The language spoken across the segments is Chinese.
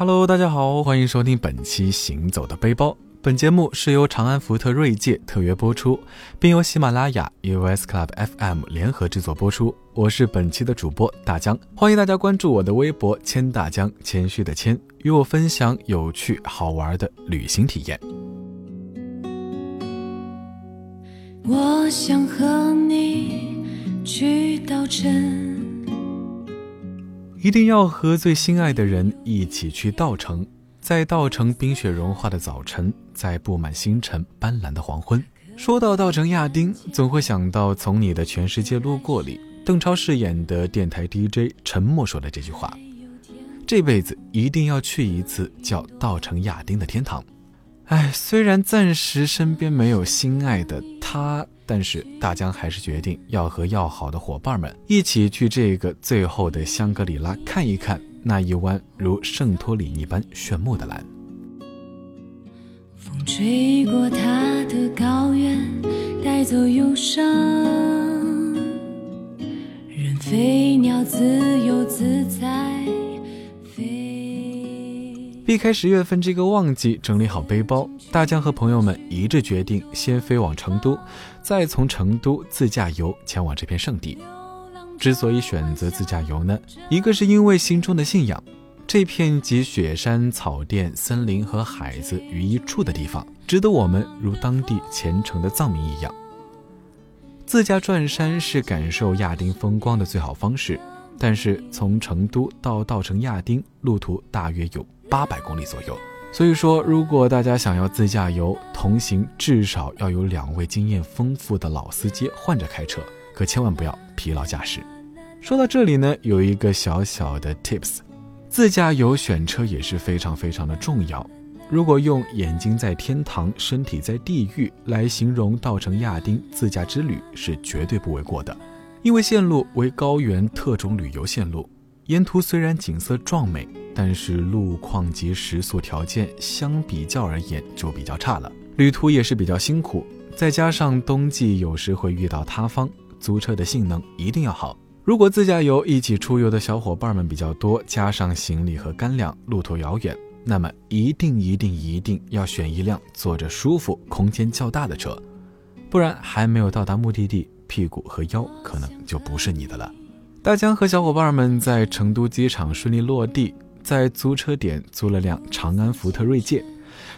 Hello，大家好，欢迎收听本期《行走的背包》。本节目是由长安福特锐界特约播出，并由喜马拉雅、US Club FM 联合制作播出。我是本期的主播大江，欢迎大家关注我的微博“谦大江”，谦虚的谦，与我分享有趣好玩的旅行体验。我想和你去稻城。一定要和最心爱的人一起去稻城，在稻城冰雪融化的早晨，在布满星辰斑斓的黄昏。说到稻城亚丁，总会想到《从你的全世界路过》里邓超饰演的电台 DJ 陈默说的这句话：“这辈子一定要去一次叫稻城亚丁的天堂。”哎，虽然暂时身边没有心爱的他。但是大江还是决定要和要好的伙伴们一起去这个最后的香格里拉看一看那一湾如圣托里尼般炫目的蓝。风吹过他的高原，带走忧伤，任飞鸟自由避开十月份这个旺季，整理好背包，大江和朋友们一致决定先飞往成都。再从成都自驾游前往这片圣地。之所以选择自驾游呢，一个是因为心中的信仰，这片集雪山、草甸、森林和海子于一处的地方，值得我们如当地虔诚的藏民一样。自驾转山是感受亚丁风光的最好方式，但是从成都到稻城亚丁路途大约有八百公里左右。所以说，如果大家想要自驾游，同行至少要有两位经验丰富的老司机换着开车，可千万不要疲劳驾驶。说到这里呢，有一个小小的 tips，自驾游选车也是非常非常的重要。如果用“眼睛在天堂，身体在地狱”来形容稻城亚丁自驾之旅，是绝对不为过的，因为线路为高原特种旅游线路。沿途虽然景色壮美，但是路况及食宿条件相比较而言就比较差了。旅途也是比较辛苦，再加上冬季有时会遇到塌方，租车的性能一定要好。如果自驾游一起出游的小伙伴们比较多，加上行李和干粮，路途遥远，那么一定一定一定要选一辆坐着舒服、空间较大的车，不然还没有到达目的地，屁股和腰可能就不是你的了。大江和小伙伴们在成都机场顺利落地，在租车点租了辆长安福特锐界。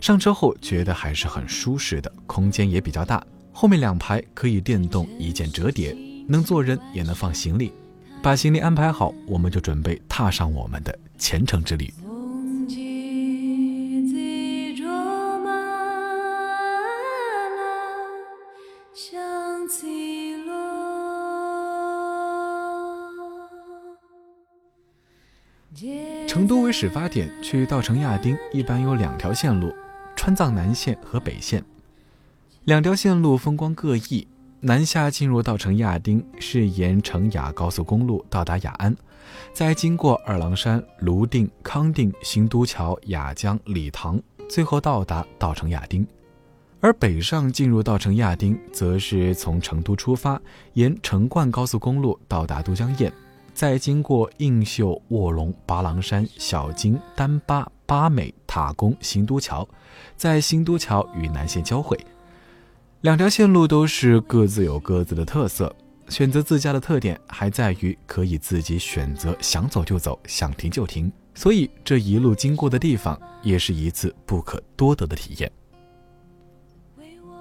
上车后觉得还是很舒适的，空间也比较大，后面两排可以电动一键折叠，能坐人也能放行李。把行李安排好，我们就准备踏上我们的前程之旅。成都为始发点，去稻城亚丁一般有两条线路：川藏南线和北线。两条线路风光各异。南下进入稻城亚丁是沿成雅高速公路到达雅安，再经过二郎山、泸定、康定、新都桥、雅江、理塘，最后到达稻城亚丁。而北上进入稻城亚丁，则是从成都出发，沿成灌高速公路到达都江堰。再经过映秀、卧龙、巴郎山、小金、丹巴、巴美、塔公、新都桥，在新都桥与南线交汇。两条线路都是各自有各自的特色。选择自驾的特点还在于可以自己选择，想走就走，想停就停。所以这一路经过的地方，也是一次不可多得的体验。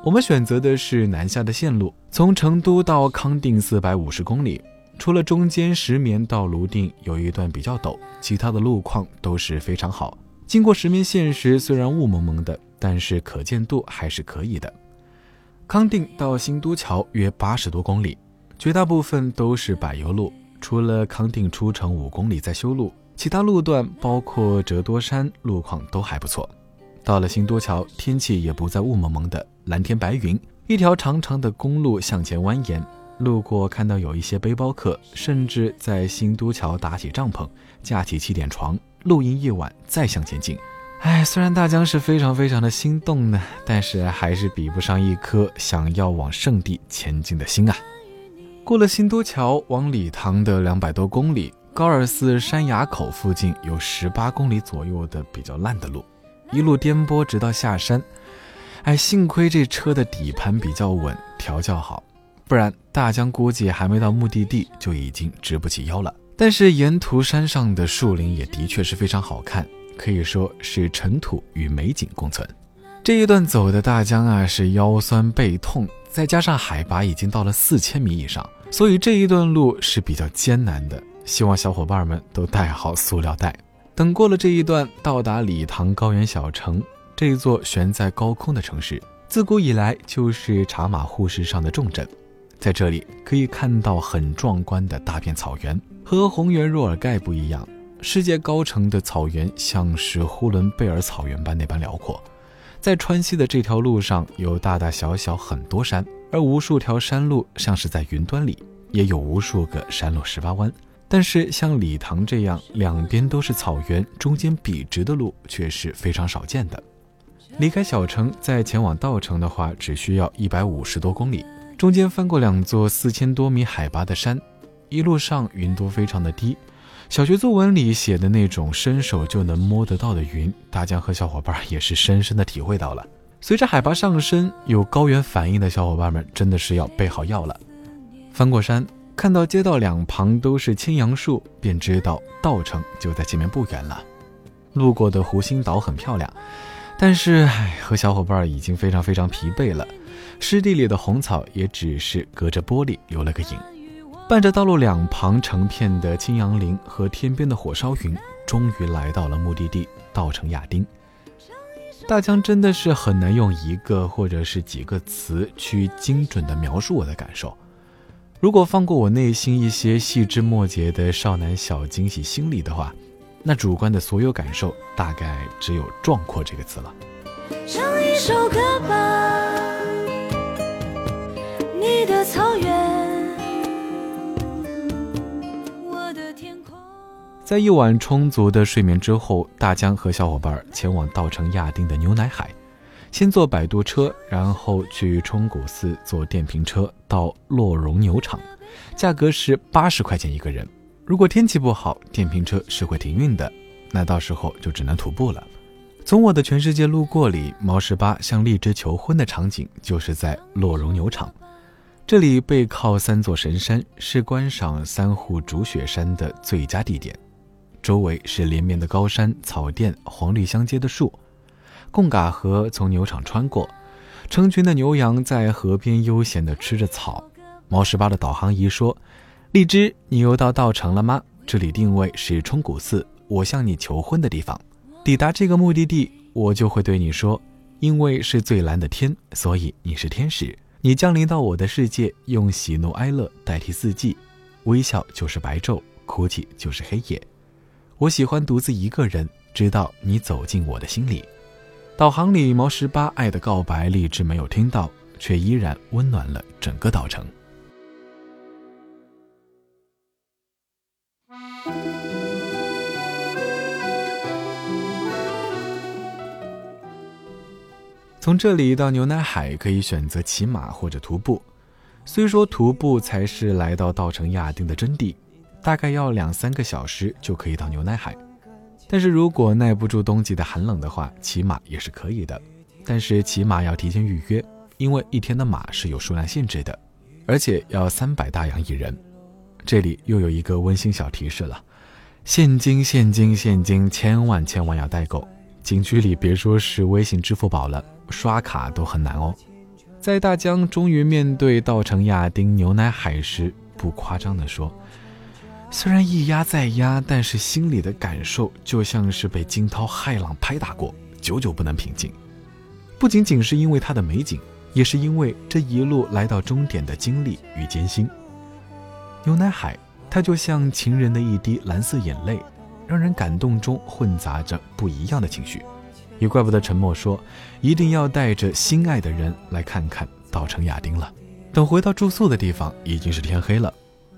我们选择的是南下的线路，从成都到康定四百五十公里。除了中间石棉到泸定有一段比较陡，其他的路况都是非常好。经过石棉线时，虽然雾蒙蒙的，但是可见度还是可以的。康定到新都桥约八十多公里，绝大部分都是柏油路，除了康定出城五公里在修路，其他路段包括折多山路况都还不错。到了新都桥，天气也不再雾蒙蒙的，蓝天白云，一条长长的公路向前蜿蜒。路过看到有一些背包客，甚至在新都桥搭起帐篷，架起气垫床，露营一晚，再向前进。哎，虽然大江是非常非常的心动呢，但是还是比不上一颗想要往圣地前进的心啊！过了新都桥，往理塘的两百多公里，高尔寺山崖口附近有十八公里左右的比较烂的路，一路颠簸直到下山。哎，幸亏这车的底盘比较稳，调教好，不然大江估计还没到目的地就已经直不起腰了。但是沿途山上的树林也的确是非常好看，可以说是尘土与美景共存。这一段走的大江啊，是腰酸背痛，再加上海拔已经到了四千米以上，所以这一段路是比较艰难的。希望小伙伴们都带好塑料袋。等过了这一段，到达理塘高原小城。这座悬在高空的城市，自古以来就是茶马互市上的重镇。在这里可以看到很壮观的大片草原，和红原若尔盖不一样。世界高城的草原像是呼伦贝尔草原般那般辽阔。在川西的这条路上有大大小小很多山，而无数条山路像是在云端里，也有无数个山路十八弯。但是像理塘这样两边都是草原，中间笔直的路却是非常少见的。离开小城，再前往稻城的话，只需要一百五十多公里，中间翻过两座四千多米海拔的山，一路上云都非常的低。小学作文里写的那种伸手就能摸得到的云，大江和小伙伴也是深深的体会到了。随着海拔上升，有高原反应的小伙伴们真的是要备好药了。翻过山，看到街道两旁都是青杨树，便知道稻城就在前面不远了。路过的湖心岛很漂亮。但是，唉，和小伙伴已经非常非常疲惫了。湿地里的红草也只是隔着玻璃留了个影。伴着道路两旁成片的青杨林和天边的火烧云，终于来到了目的地稻城亚丁。大江真的是很难用一个或者是几个词去精准的描述我的感受。如果放过我内心一些细枝末节的少男小惊喜心理的话。那主观的所有感受，大概只有“壮阔”这个词了。唱一首歌吧，你的草原，我的天空。在一晚充足的睡眠之后，大江和小伙伴前往稻城亚丁的牛奶海，先坐摆渡车，然后去冲古寺坐电瓶车到洛绒牛场，价格是八十块钱一个人。如果天气不好，电瓶车是会停运的，那到时候就只能徒步了。从我的全世界路过里，毛十八向荔枝求婚的场景就是在洛绒牛场。这里背靠三座神山，是观赏三户主雪山的最佳地点。周围是连绵的高山、草甸、黄绿相接的树。贡嘎河从牛场穿过，成群的牛羊在河边悠闲地吃着草。毛十八的导航仪说。荔枝，你又到稻城了吗？这里定位是冲古寺，我向你求婚的地方。抵达这个目的地，我就会对你说：因为是最蓝的天，所以你是天使。你降临到我的世界，用喜怒哀乐代替四季，微笑就是白昼，哭泣就是黑夜。我喜欢独自一个人，直到你走进我的心里。导航里毛十八爱的告白，荔枝没有听到，却依然温暖了整个稻城。从这里到牛奶海可以选择骑马或者徒步，虽说徒步才是来到稻城亚丁的真谛，大概要两三个小时就可以到牛奶海。但是如果耐不住冬季的寒冷的话，骑马也是可以的。但是骑马要提前预约，因为一天的马是有数量限制的，而且要三百大洋一人。这里又有一个温馨小提示了：现金，现金，现金，千万千万要带够。景区里别说是微信、支付宝了。刷卡都很难哦。在大江终于面对稻城亚丁牛奶海时，不夸张地说，虽然一压再压，但是心里的感受就像是被惊涛骇浪拍打过，久久不能平静。不仅仅是因为它的美景，也是因为这一路来到终点的经历与艰辛。牛奶海，它就像情人的一滴蓝色眼泪，让人感动中混杂着不一样的情绪。也怪不得陈默说，一定要带着心爱的人来看看稻城亚丁了。等回到住宿的地方，已经是天黑了。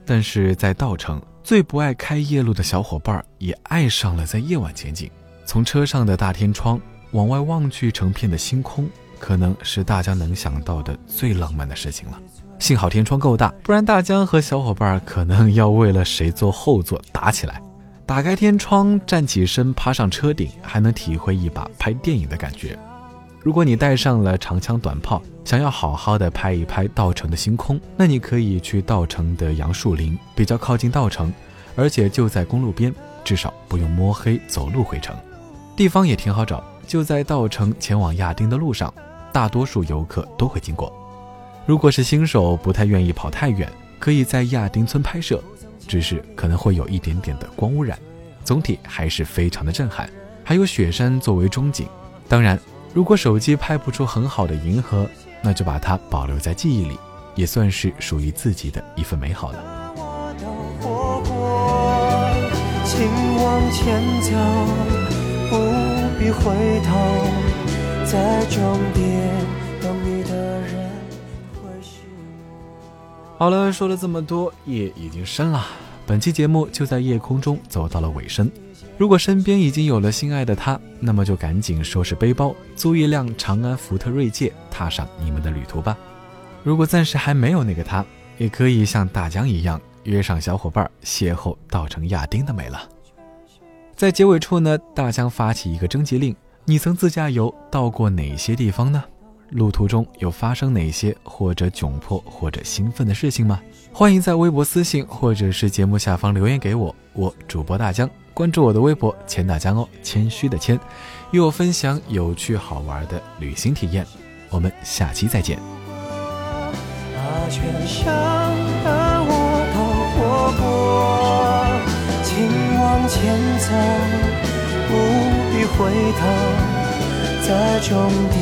但是在稻城，最不爱开夜路的小伙伴也爱上了在夜晚前景。从车上的大天窗往外望去，成片的星空，可能是大家能想到的最浪漫的事情了。幸好天窗够大，不然大江和小伙伴可能要为了谁坐后座打起来。打开天窗，站起身，爬上车顶，还能体会一把拍电影的感觉。如果你带上了长枪短炮，想要好好的拍一拍稻城的星空，那你可以去稻城的杨树林，比较靠近稻城，而且就在公路边，至少不用摸黑走路回城。地方也挺好找，就在稻城前往亚丁的路上，大多数游客都会经过。如果是新手，不太愿意跑太远，可以在亚丁村拍摄，只是可能会有一点点的光污染，总体还是非常的震撼。还有雪山作为中景，当然。如果手机拍不出很好的银河，那就把它保留在记忆里，也算是属于自己的一份美好了。请往前走，不必回头，在终点好了，说了这么多，夜已经深了，本期节目就在夜空中走到了尾声。如果身边已经有了心爱的他，那么就赶紧收拾背包，租一辆长安福特锐界，踏上你们的旅途吧。如果暂时还没有那个他，也可以像大江一样，约上小伙伴，邂逅稻城亚丁的美了。在结尾处呢，大江发起一个征集令：你曾自驾游到过哪些地方呢？路途中有发生哪些或者窘迫或者兴奋的事情吗？欢迎在微博私信或者是节目下方留言给我，我主播大江。关注我的微博“钱大江”哦，谦虚的谦，与我分享有趣好玩的旅行体验。我们下期再见。把全想把我都活过，请往前走，不必回头，在终点